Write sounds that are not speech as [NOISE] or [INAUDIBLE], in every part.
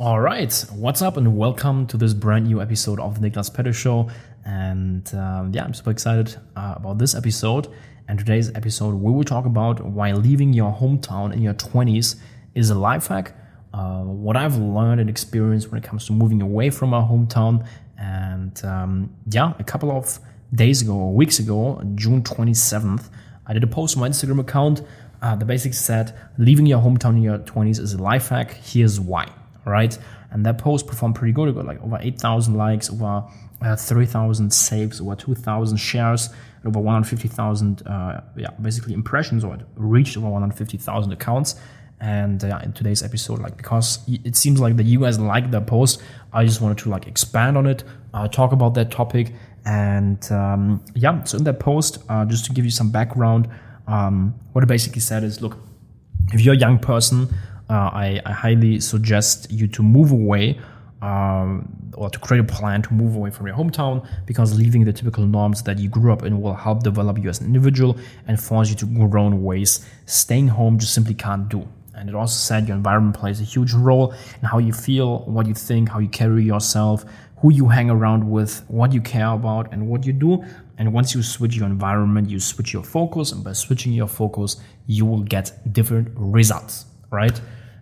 All right, what's up, and welcome to this brand new episode of the Niklas Pedde Show. And um, yeah, I'm super excited uh, about this episode. And today's episode, we will talk about why leaving your hometown in your 20s is a life hack, uh, what I've learned and experienced when it comes to moving away from my hometown. And um, yeah, a couple of days ago or weeks ago, June 27th, I did a post on my Instagram account uh, that basically said, leaving your hometown in your 20s is a life hack. Here's why right? And that post performed pretty good. It got like over 8,000 likes, over uh, 3,000 saves, over 2,000 shares, over 150,000, uh, yeah, basically impressions, or it reached over 150,000 accounts. And uh, in today's episode, like because it seems like the US liked that post, I just wanted to like expand on it, uh, talk about that topic, and um, yeah. So in that post, uh, just to give you some background, um, what it basically said is, look, if you're a young person I, I, highly suggest you to move away um, or to create a plan to move away from your hometown because leaving the typical norms that you grew up in will help develop you as an individual and force you to grow in ways staying home just simply can't do. And it also said your environment plays a huge role in how you feel, what you think, how you carry yourself, who you hang around with, what you care about, and what you do. And once you switch your environment, you switch your focus. And by switching your focus, you will get different results, right?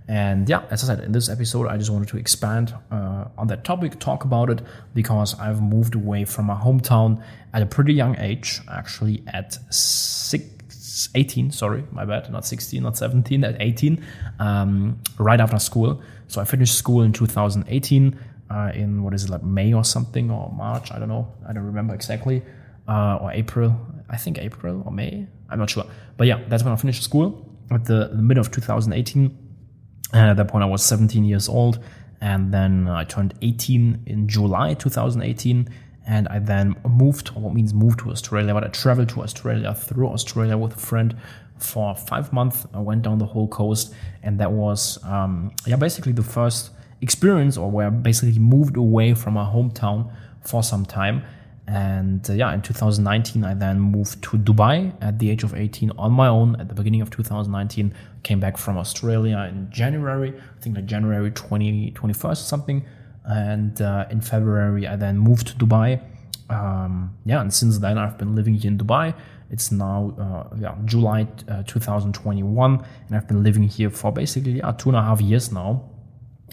And yeah, as I said, in this episode, I just wanted to expand uh, on that topic, talk about it, because I've moved away from my hometown at a pretty young age, actually at six, 18, sorry, my bad, not 16, not 17, at 18, um, right after school. So I finished school in 2018, uh, in what is it, like May or something, or March, I don't know, I don't remember exactly, uh, or April, I think April or May, I'm not sure. But yeah, that's when I finished school at the, the middle of 2018 and at that point, I was 17 years old. And then I turned 18 in July 2018. And I then moved, what means moved to Australia, but I traveled to Australia through Australia with a friend for five months. I went down the whole coast. And that was, um, yeah, basically the first experience or where I basically moved away from my hometown for some time. And uh, yeah, in 2019, I then moved to Dubai at the age of 18 on my own at the beginning of 2019. Came back from Australia in January, I think like January 20, 21st or something. And uh, in February, I then moved to Dubai. Um, yeah, and since then, I've been living here in Dubai. It's now uh, yeah, July uh, 2021, and I've been living here for basically yeah, two and a half years now.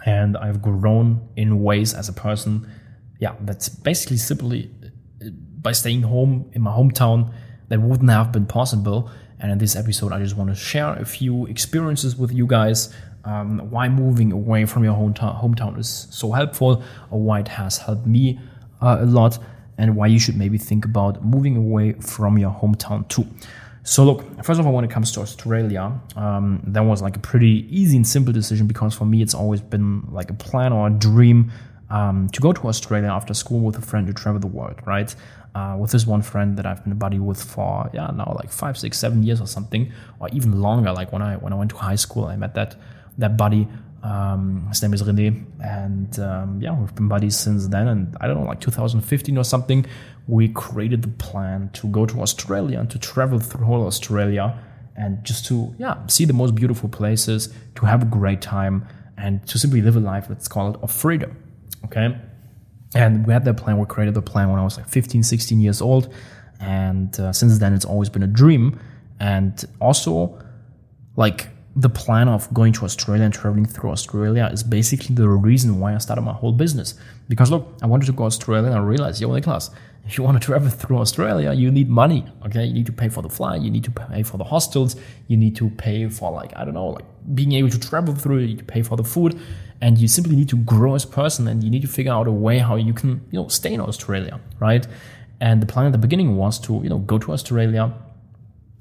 And I've grown in ways as a person yeah, that's basically simply by staying home in my hometown that wouldn't have been possible. And in this episode, I just want to share a few experiences with you guys. Um, why moving away from your hometown, is so helpful, or why it has helped me uh, a lot, and why you should maybe think about moving away from your hometown too. So, look, first of all, when it comes to Australia, um, that was like a pretty easy and simple decision because for me, it's always been like a plan or a dream um, to go to Australia after school with a friend to travel the world, right? Uh, with this one friend that I've been a buddy with for yeah now like five, six, seven years or something, or even longer. Like when I when I went to high school, I met that that buddy. Um, his name is Rene, and um, yeah, we've been buddies since then. And I don't know, like 2015 or something, we created the plan to go to Australia and to travel through whole Australia and just to yeah see the most beautiful places, to have a great time, and to simply live a life that's called of freedom. Okay. And we had that plan, we created the plan when I was like 15, 16 years old. And uh, since then, it's always been a dream. And also, like, the plan of going to Australia and traveling through Australia is basically the reason why I started my whole business. Because look, I wanted to go to Australia and I realized, yo, class, if you want to travel through Australia, you need money. Okay. You need to pay for the flight. You need to pay for the hostels. You need to pay for like, I don't know, like being able to travel through. You need to pay for the food and you simply need to grow as a person and you need to figure out a way how you can, you know, stay in Australia. Right. And the plan at the beginning was to, you know, go to Australia,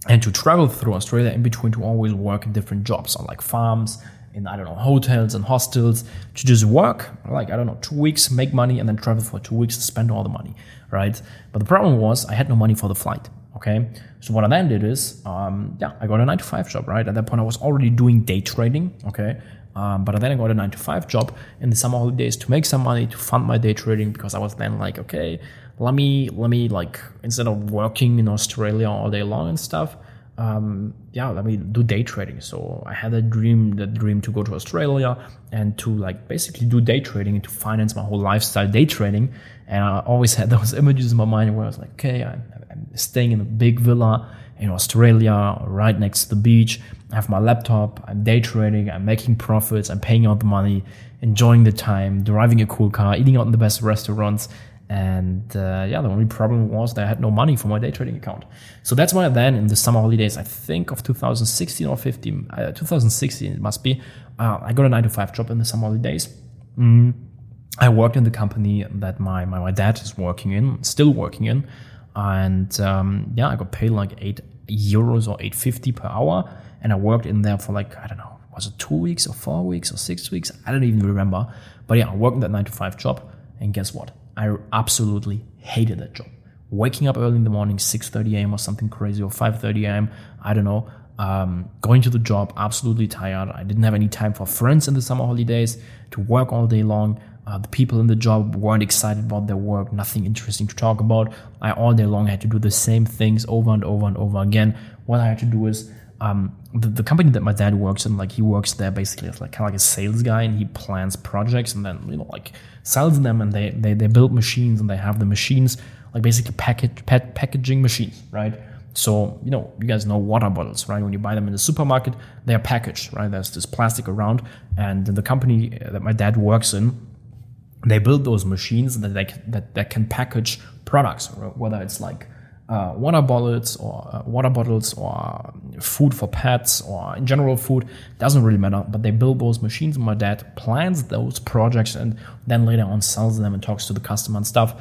and to travel through Australia in between to always work in different jobs on like farms, in I don't know hotels and hostels to just work like I don't know two weeks, make money, and then travel for two weeks to spend all the money, right? But the problem was I had no money for the flight. Okay, so what I then did is, um, yeah, I got a nine to five job. Right at that point, I was already doing day trading. Okay, um, but then I got a nine to five job in the summer holidays to make some money to fund my day trading because I was then like, okay, let me let me like instead of working in Australia all day long and stuff, um, yeah, let me do day trading. So I had a dream, the dream to go to Australia and to like basically do day trading and to finance my whole lifestyle day trading. And I always had [LAUGHS] those images in my mind where I was like, okay, I'm, I'm staying in a big villa in Australia, right next to the beach. I have my laptop. I'm day trading. I'm making profits. I'm paying out the money, enjoying the time, driving a cool car, eating out in the best restaurants. And uh, yeah, the only problem was that I had no money for my day trading account. So that's why then in the summer holidays, I think of 2016 or 15, uh, 2016 it must be, uh, I got a nine to five job in the summer holidays. Mm. I worked in the company that my, my, my dad is working in, still working in. And um, yeah, I got paid like eight euros or 850 per hour. And I worked in there for like, I don't know, was it two weeks or four weeks or six weeks? I don't even remember. But yeah, I worked in that nine to five job. And guess what? I absolutely hated that job. Waking up early in the morning, 6:30 a.m. or something crazy, or 5:30 a.m. I don't know. Um, going to the job, absolutely tired. I didn't have any time for friends in the summer holidays to work all day long. Uh, the people in the job weren't excited about their work, nothing interesting to talk about. I all day long had to do the same things over and over and over again. What I had to do is um, the, the, company that my dad works in, like he works there basically as like kind of like a sales guy, and he plans projects and then you know like sells them, and they they, they build machines and they have the machines like basically package packaging machines, right? So you know you guys know water bottles, right? When you buy them in the supermarket, they are packaged, right? There's this plastic around, and the company that my dad works in, they build those machines that they that, that can package products, whether it's like uh, water bottles or uh, water bottles or food for pets or in general food doesn't really matter but they build those machines my dad plans those projects and then later on sells them and talks to the customer and stuff.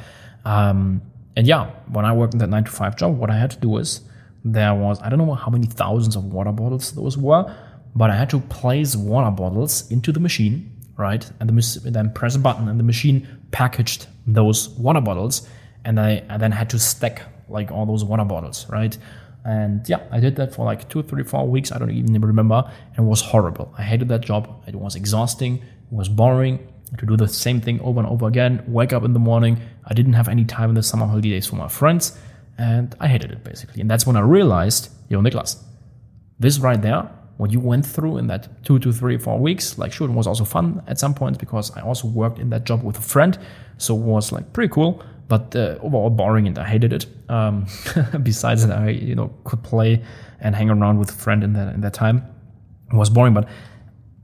Um, and yeah when i worked in that 9 to 5 job what i had to do is there was i don't know how many thousands of water bottles those were but i had to place water bottles into the machine right? And the, then press a button and the machine packaged those water bottles and I, I then had to stack like all those water bottles, right? And yeah, I did that for like two, three, four weeks. I don't even remember. And it was horrible. I hated that job. It was exhausting. It was boring to do the same thing over and over again. Wake up in the morning. I didn't have any time in the summer holidays for my friends. And I hated it basically. And that's when I realized, yo, Niklas, this right there, what you went through in that two to three, four weeks, like sure, it was also fun at some points because I also worked in that job with a friend. So it was like pretty cool but uh, overall boring and I hated it. Um, [LAUGHS] besides that, I you know could play and hang around with a friend in that in that time. It was boring, but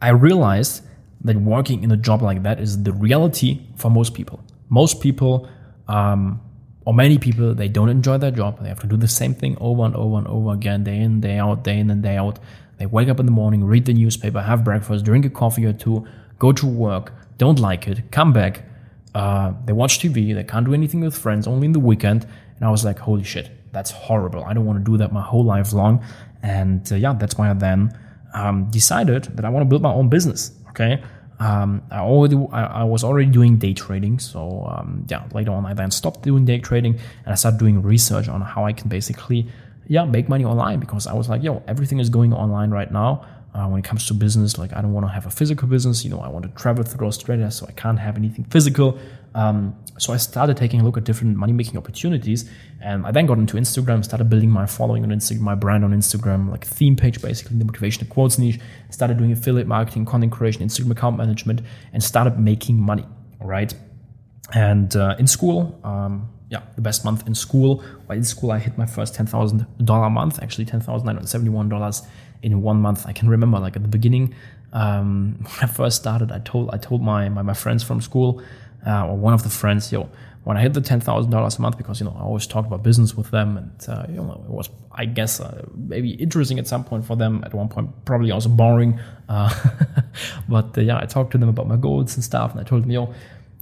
I realized that working in a job like that is the reality for most people. Most people, um, or many people, they don't enjoy their job. They have to do the same thing over and over and over again, day in, day out, day in and day out. They wake up in the morning, read the newspaper, have breakfast, drink a coffee or two, go to work, don't like it, come back, uh, they watch TV, they can't do anything with friends, only in the weekend. And I was like, holy shit, that's horrible. I don't want to do that my whole life long. And uh, yeah, that's why I then um, decided that I want to build my own business. Okay. Um, I already, I, I, was already doing day trading. So, um, yeah, later on, I then stopped doing day trading and I started doing research on how I can basically, yeah, make money online because I was like, yo, everything is going online right now uh, when it comes to business. Like, I don't want to have a physical business. You know, I want to travel through Australia, so I can't have anything physical. Um, so I started taking a look at different money making opportunities. And I then got into Instagram, started building my following on Instagram, my brand on Instagram, like theme page, basically, the motivation quotes niche. Started doing affiliate marketing, content creation, Instagram account management, and started making money. All right. And uh, in school, um, yeah, the best month in school. While in school, I hit my first $10,000 month, actually $10,971 in one month. I can remember like at the beginning um, [LAUGHS] when I first started, I told I told my my, my friends from school uh, or one of the friends, yo, when I hit the ten thousand dollars a month, because you know I always talked about business with them, and uh, you know it was I guess uh, maybe interesting at some point for them. At one point, probably also boring, uh, [LAUGHS] but uh, yeah, I talked to them about my goals and stuff, and I told them, yo,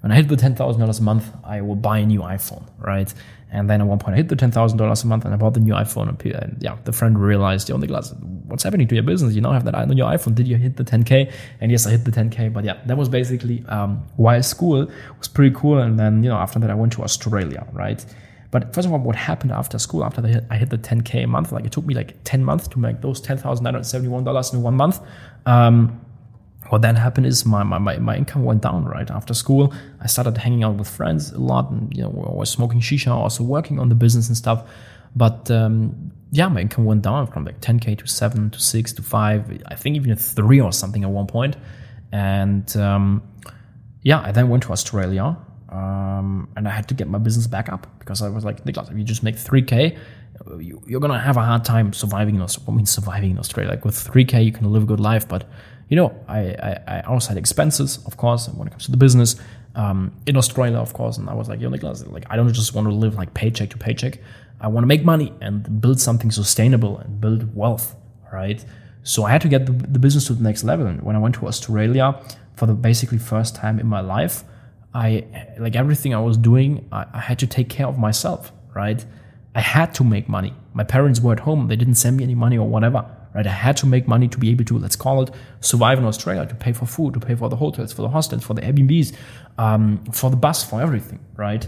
when I hit the ten thousand dollars a month, I will buy a new iPhone, right? And then at one point, I hit the ten thousand dollars a month, and I bought the new iPhone. And, yeah, the friend realized, "Yo, Niklas, what's happening to your business? You now have that on your iPhone. Did you hit the 10k?" And yes, I hit the 10k. But yeah, that was basically um, why school was pretty cool. And then you know, after that, I went to Australia, right? But first of all, what happened after school? After I hit the 10k a month, like it took me like 10 months to make those $10,971 in one month. Um, what then happened is my, my, my income went down right after school i started hanging out with friends a lot and you know was smoking shisha also working on the business and stuff but um, yeah, my income went down from like 10k to seven to six to five, I think even three or something at one point. And um, yeah, I then went to Australia um, and I had to get my business back up because I was like, Niklas, if you just make 3k, you, are gonna have a hard time surviving in Australia. I mean, surviving in Australia. Like with 3k, you can live a good life, but you know, I, I, I also had expenses, of course, when it comes to the business um, in Australia, of course. And I was like, yo, Niklas, like I don't just want to live like paycheck to paycheck. I want to make money and build something sustainable and build wealth, right? So I had to get the, the business to the next level. And when I went to Australia for the basically first time in my life, I like everything I was doing, I, I had to take care of myself, right? I had to make money. My parents were at home; they didn't send me any money or whatever, right? I had to make money to be able to, let's call it, survive in Australia, to pay for food, to pay for the hotels, for the hostels, for the Airbnbs, um, for the bus, for everything, right?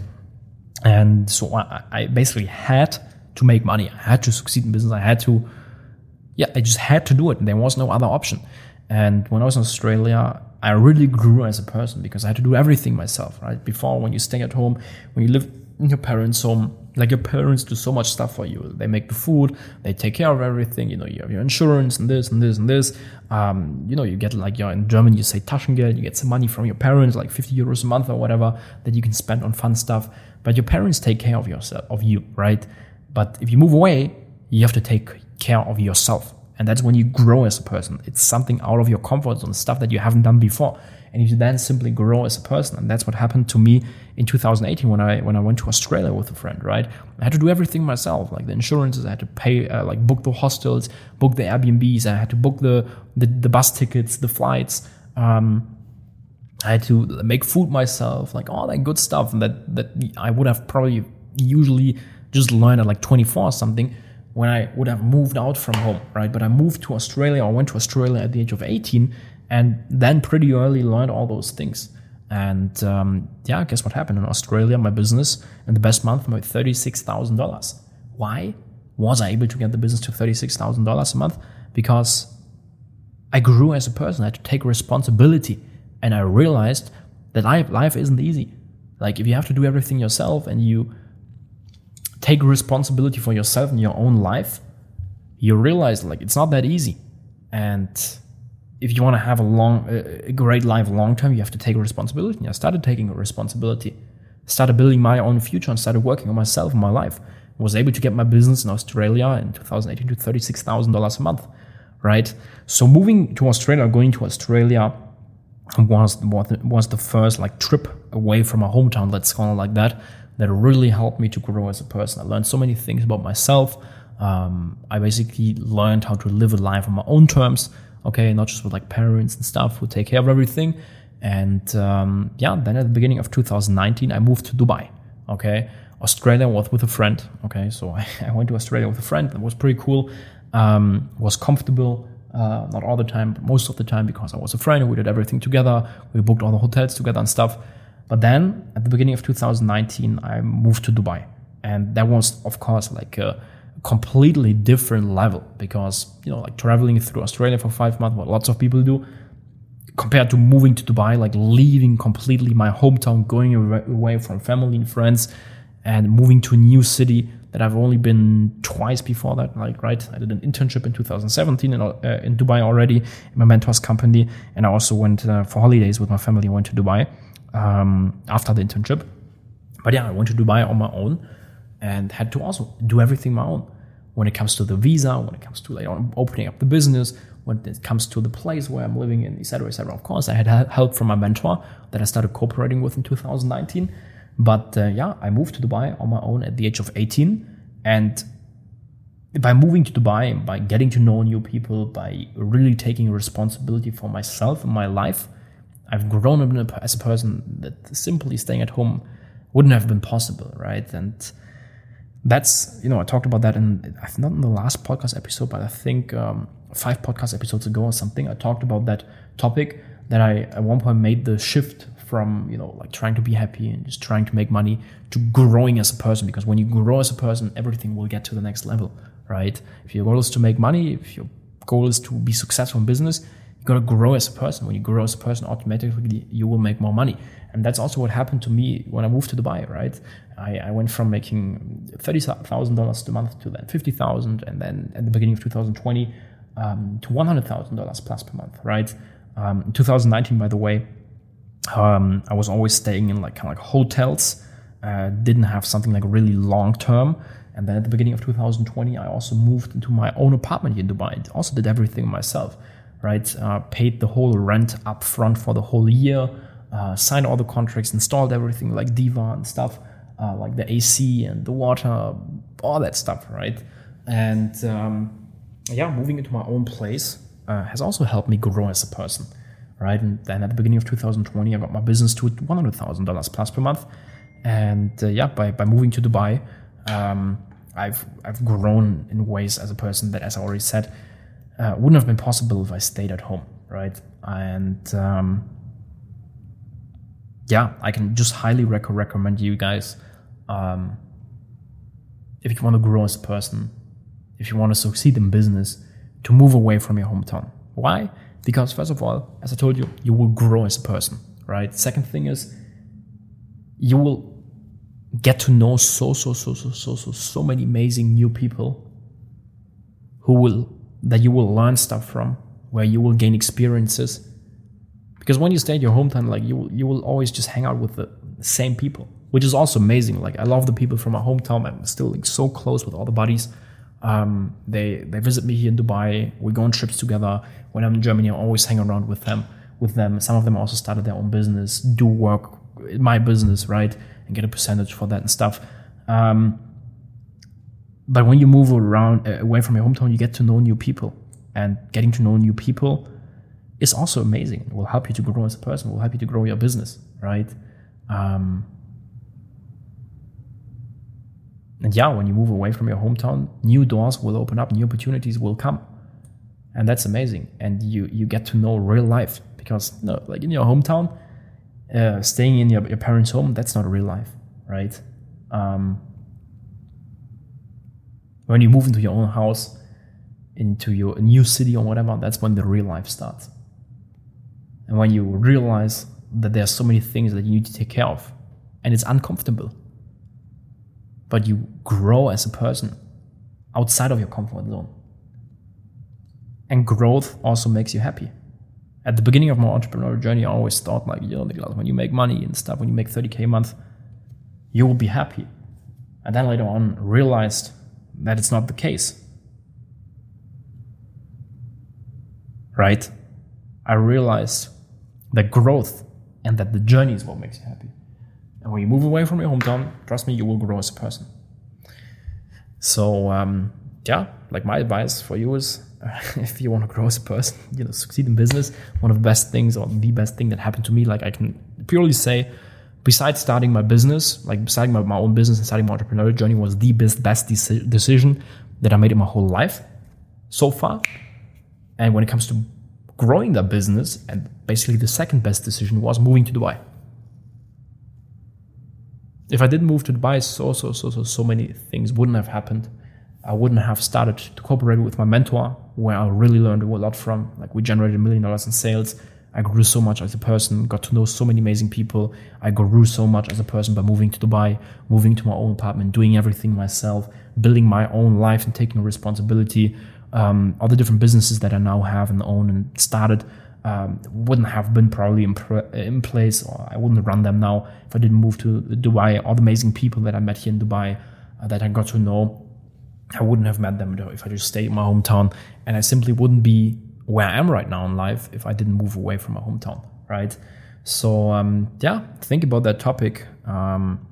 And so I, I basically had to make money. I had to succeed in business. I had to, yeah, I just had to do it. There was no other option. And when I was in Australia, I really grew as a person because I had to do everything myself, right? Before, when you stay at home, when you live your parents' so like your parents do so much stuff for you. They make the food, they take care of everything. You know, you have your insurance and this and this and this. Um, you know, you get like you're in German, you say Taschengeld, you get some money from your parents, like 50 euros a month or whatever, that you can spend on fun stuff. But your parents take care of yourself, of you, right? But if you move away, you have to take care of yourself. And that's when you grow as a person. It's something out of your comfort zone, stuff that you haven't done before. And you then simply grow as a person. And that's what happened to me in 2018 when I when I went to Australia with a friend, right? I had to do everything myself, like the insurances, I had to pay, uh, like book the hostels, book the Airbnbs, I had to book the the, the bus tickets, the flights. Um, I had to make food myself, like all that good stuff that that I would have probably usually just learned at like 24 or something when I would have moved out from home, right? But I moved to Australia or went to Australia at the age of 18 and then pretty early learned all those things. And um, yeah, guess what happened in Australia? My business in the best month made $36,000. Why was I able to get the business to $36,000 a month? Because I grew as a person. I had to take responsibility and I realized that life, life isn't easy. Like if you have to do everything yourself and you take responsibility for yourself and your own life, you realize like it's not that easy. And if you want to have a long, a great life long term, you have to take responsibility. And I started taking a responsibility, started building my own future, and started working on myself and my life. Was able to get my business in Australia in 2018 to $36,000 a month, right? So moving to Australia, going to Australia was was the first like trip away from my hometown, let's call it like that, that really helped me to grow as a person. I learned so many things about myself. Um, I basically learned how to live a life on my own terms. Okay, not just with like parents and stuff who take care of everything. And um, yeah, then at the beginning of 2019, I moved to Dubai. Okay, Australia was with a friend. Okay, so I, [LAUGHS] I went to Australia with a friend. That was pretty cool. Um, was comfortable. Uh, not all the time, but most of the time because I was a friend. We did everything together. We booked all the hotels together and stuff. But then at the beginning of 2019, I moved to Dubai. And that was, of course, like a completely different level because, you know, like traveling through Australia for five months, what lots of people do, compared to moving to Dubai, like leaving completely my hometown, going away from family and friends, and moving to a new city that I've only been twice before that. Like, right, I did an internship in 2017 in, uh, in Dubai already in my mentor's company, and I also went uh, for holidays with my family. I went to Dubai um, after the internship. But yeah, I went to Dubai on my own and had to also do everything my own. When it comes to the visa, when it comes to like opening up the business, when it comes to the place where I'm living in, etc., etc. Of course, I had help from my mentor that I started cooperating with in 2019. But uh, yeah, I moved to Dubai on my own at the age of 18. And by moving to Dubai, by getting to know new people, by really taking responsibility for myself and my life, I've grown up as a person that simply staying at home wouldn't have been possible, right? And that's you know I talked about that in not in the last podcast episode, but I think um, five podcast episodes ago or something. I talked about that topic that I at one point made the shift from you know like trying to be happy and just trying to make money to growing as a person because when you grow as a person everything will get to the next level right if your goal is to make money if your goal is to be successful in business You gotta grow as a person. When you grow as a person, automatically you will make more money. And that's also what happened to me when I moved to Dubai, right? I, I went from making $30,000 a month to then 50,000 and then at the beginning of 2020 um, to $100,000 plus per month, right? Um, in 2019, by the way, um, I was always staying in like kind of like hotels, uh, didn't have something like really long term. And then at the beginning of 2020, I also moved into my own apartment here in Dubai. I also did everything myself, right? Uh, paid the whole rent up front for the whole year, uh, signed all the contracts, installed everything like DEWA and stuff, uh, like the AC and the water, all that stuff, right? And um, yeah, moving into my own place uh, has also helped me grow as a person, right? And then at the beginning of 2020, I got my business to $100,000 plus per month. And uh, yeah, by, by moving to Dubai, um, I've I've grown in ways as a person that, as I already said, uh, wouldn't have been possible if I stayed at home, right? And um, yeah, I can just highly rec- recommend you guys um, if you want to grow as a person, if you want to succeed in business, to move away from your hometown. Why? Because first of all, as I told you, you will grow as a person, right? Second thing is you will get to know so so so so so so so many amazing new people who will that you will learn stuff from where you will gain experiences. Because when you stay at your hometown like you you will always just hang out with the same people which is also amazing. Like i love the people from my hometown i'm still like, so close with all the buddies. Um, they they visit me here in dubai. We go on trips together. When i'm in germany i always hang around with them with them. Some of them also started their own business do work my business right and get a percentage for that and stuff. Um, but when you move around uh, away from your hometown, you get to know new people, and getting to know new people is also amazing. It will help you to grow as a person. It will help you to grow your business, right? Um, and yeah, when you move away from your hometown, new doors will open up, new opportunities will come, and that's amazing. And you you get to know real life because you know, like in your hometown, uh, staying in your, your parents' home, that's not real life, right? Um, when you move into your own house, into your new city or whatever, that's when the real life starts. And when you realize that there are so many things that you need to take care of, and it's uncomfortable, but you grow as a person outside of your comfort zone. And growth also makes you happy at the beginning of my entrepreneurial journey, I always thought like, you know, when you make money and stuff, when you make 30k a month, you will be happy. And then later on realized that it's not the case. Right? I realized that growth and that the journey is what makes you happy. And when you move away from your hometown, trust me, you will grow as a person. So, um, yeah, like my advice for you is [LAUGHS] if you want to grow as a person, you know, succeed in business, one of the best things or the best thing that happened to me, like I can purely say, besides starting my business, like starting my, my own business and starting my entrepreneurial journey was the best, best deci- decision that I made in my whole life so far. And when it comes to growing that business, and basically the second best decision was moving to Dubai. If I didn't move to Dubai, so, so, so, so, so many things wouldn't have happened. I wouldn't have started to cooperate with my mentor, where I really learned a lot from. Like we generated a million dollars in sales. I grew so much as a person, got to know so many amazing people. I grew so much as a person by moving to Dubai, moving to my own apartment, doing everything myself, building my own life and taking responsibility. Um, all the different businesses that I now have and own and started um, wouldn't have been probably in, in place, or I wouldn't run them now if I didn't move to Dubai. All the amazing people that I met here in Dubai uh, that I got to know I wouldn't have met them if I just stayed in my hometown, and I simply wouldn't be where I am right now in life if I didn't move away from my hometown, right? So um, yeah, think about that topic um,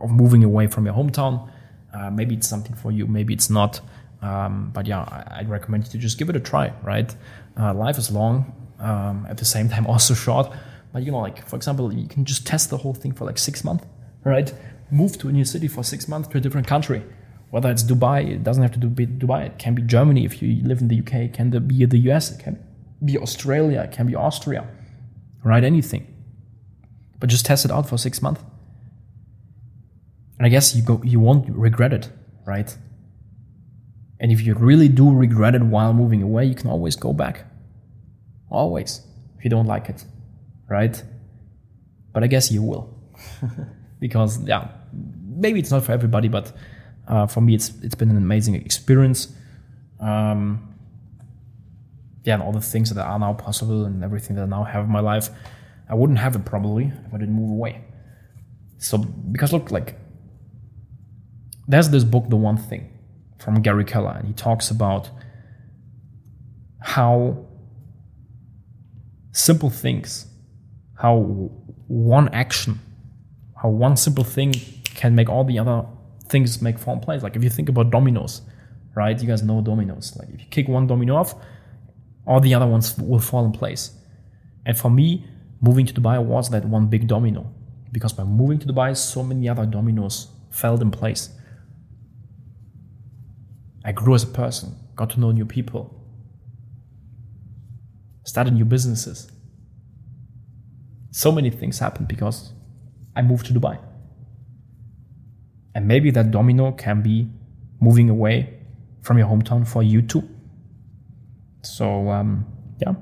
of moving away from your hometown. Uh, maybe it's something for you, maybe it's not. Um, but yeah, I, would recommend you to just give it a try, right? Uh, life is long, um, at the same time [LAUGHS] also short. But you know, like for example, you can just test the whole thing for like six months, right? Move to a new city for six months to a different country whether it's Dubai, it doesn't have to be Dubai. It can be Germany if you live in the UK. It can be the US. It can be Australia. It can be Austria. Right? Anything. But just test it out for six months. And I guess you go, you won't regret it, right? And if you really do regret it while moving away, you can always go back. always if you don't like it, right? But I guess you will, [LAUGHS] because yeah, maybe it's not for everybody, but uh, for me, it's it's been an amazing experience. Um, yeah, and all the things that are now possible and everything that I now have in my life, I wouldn't have it probably if I didn't move away. So because look, like there's this book, The One Thing, from Gary Keller, and he talks about how simple things, how one action, how one simple thing can make all the other things make in place. Like if you think about dominoes, right? You guys know dominoes. Like if you kick one domino off, all the other ones will fall in place. And for me, moving to Dubai was that one big domino because by moving to Dubai, so many other dominoes fell in place. I grew as a person, got to know new people, started new businesses. So many things happened because I moved to Dubai. And maybe that domino can be moving away from your hometown for you too. So, um, yeah,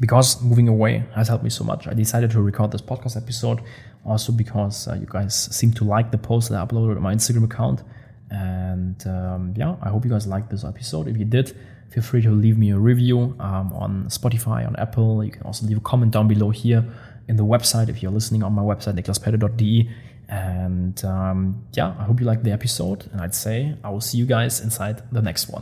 because moving away has helped me so much, I decided to record this podcast episode also because uh, you guys seem to like the post that I uploaded on my Instagram account. And um, yeah, I hope you guys liked this episode. If you did, feel free to leave me a review um, on Spotify, on Apple. You can also leave a comment down below here in the website if you're listening on my website, niklaspedde.de. And um, yeah, I hope you liked the episode. And I'd say I will see you guys inside the next one.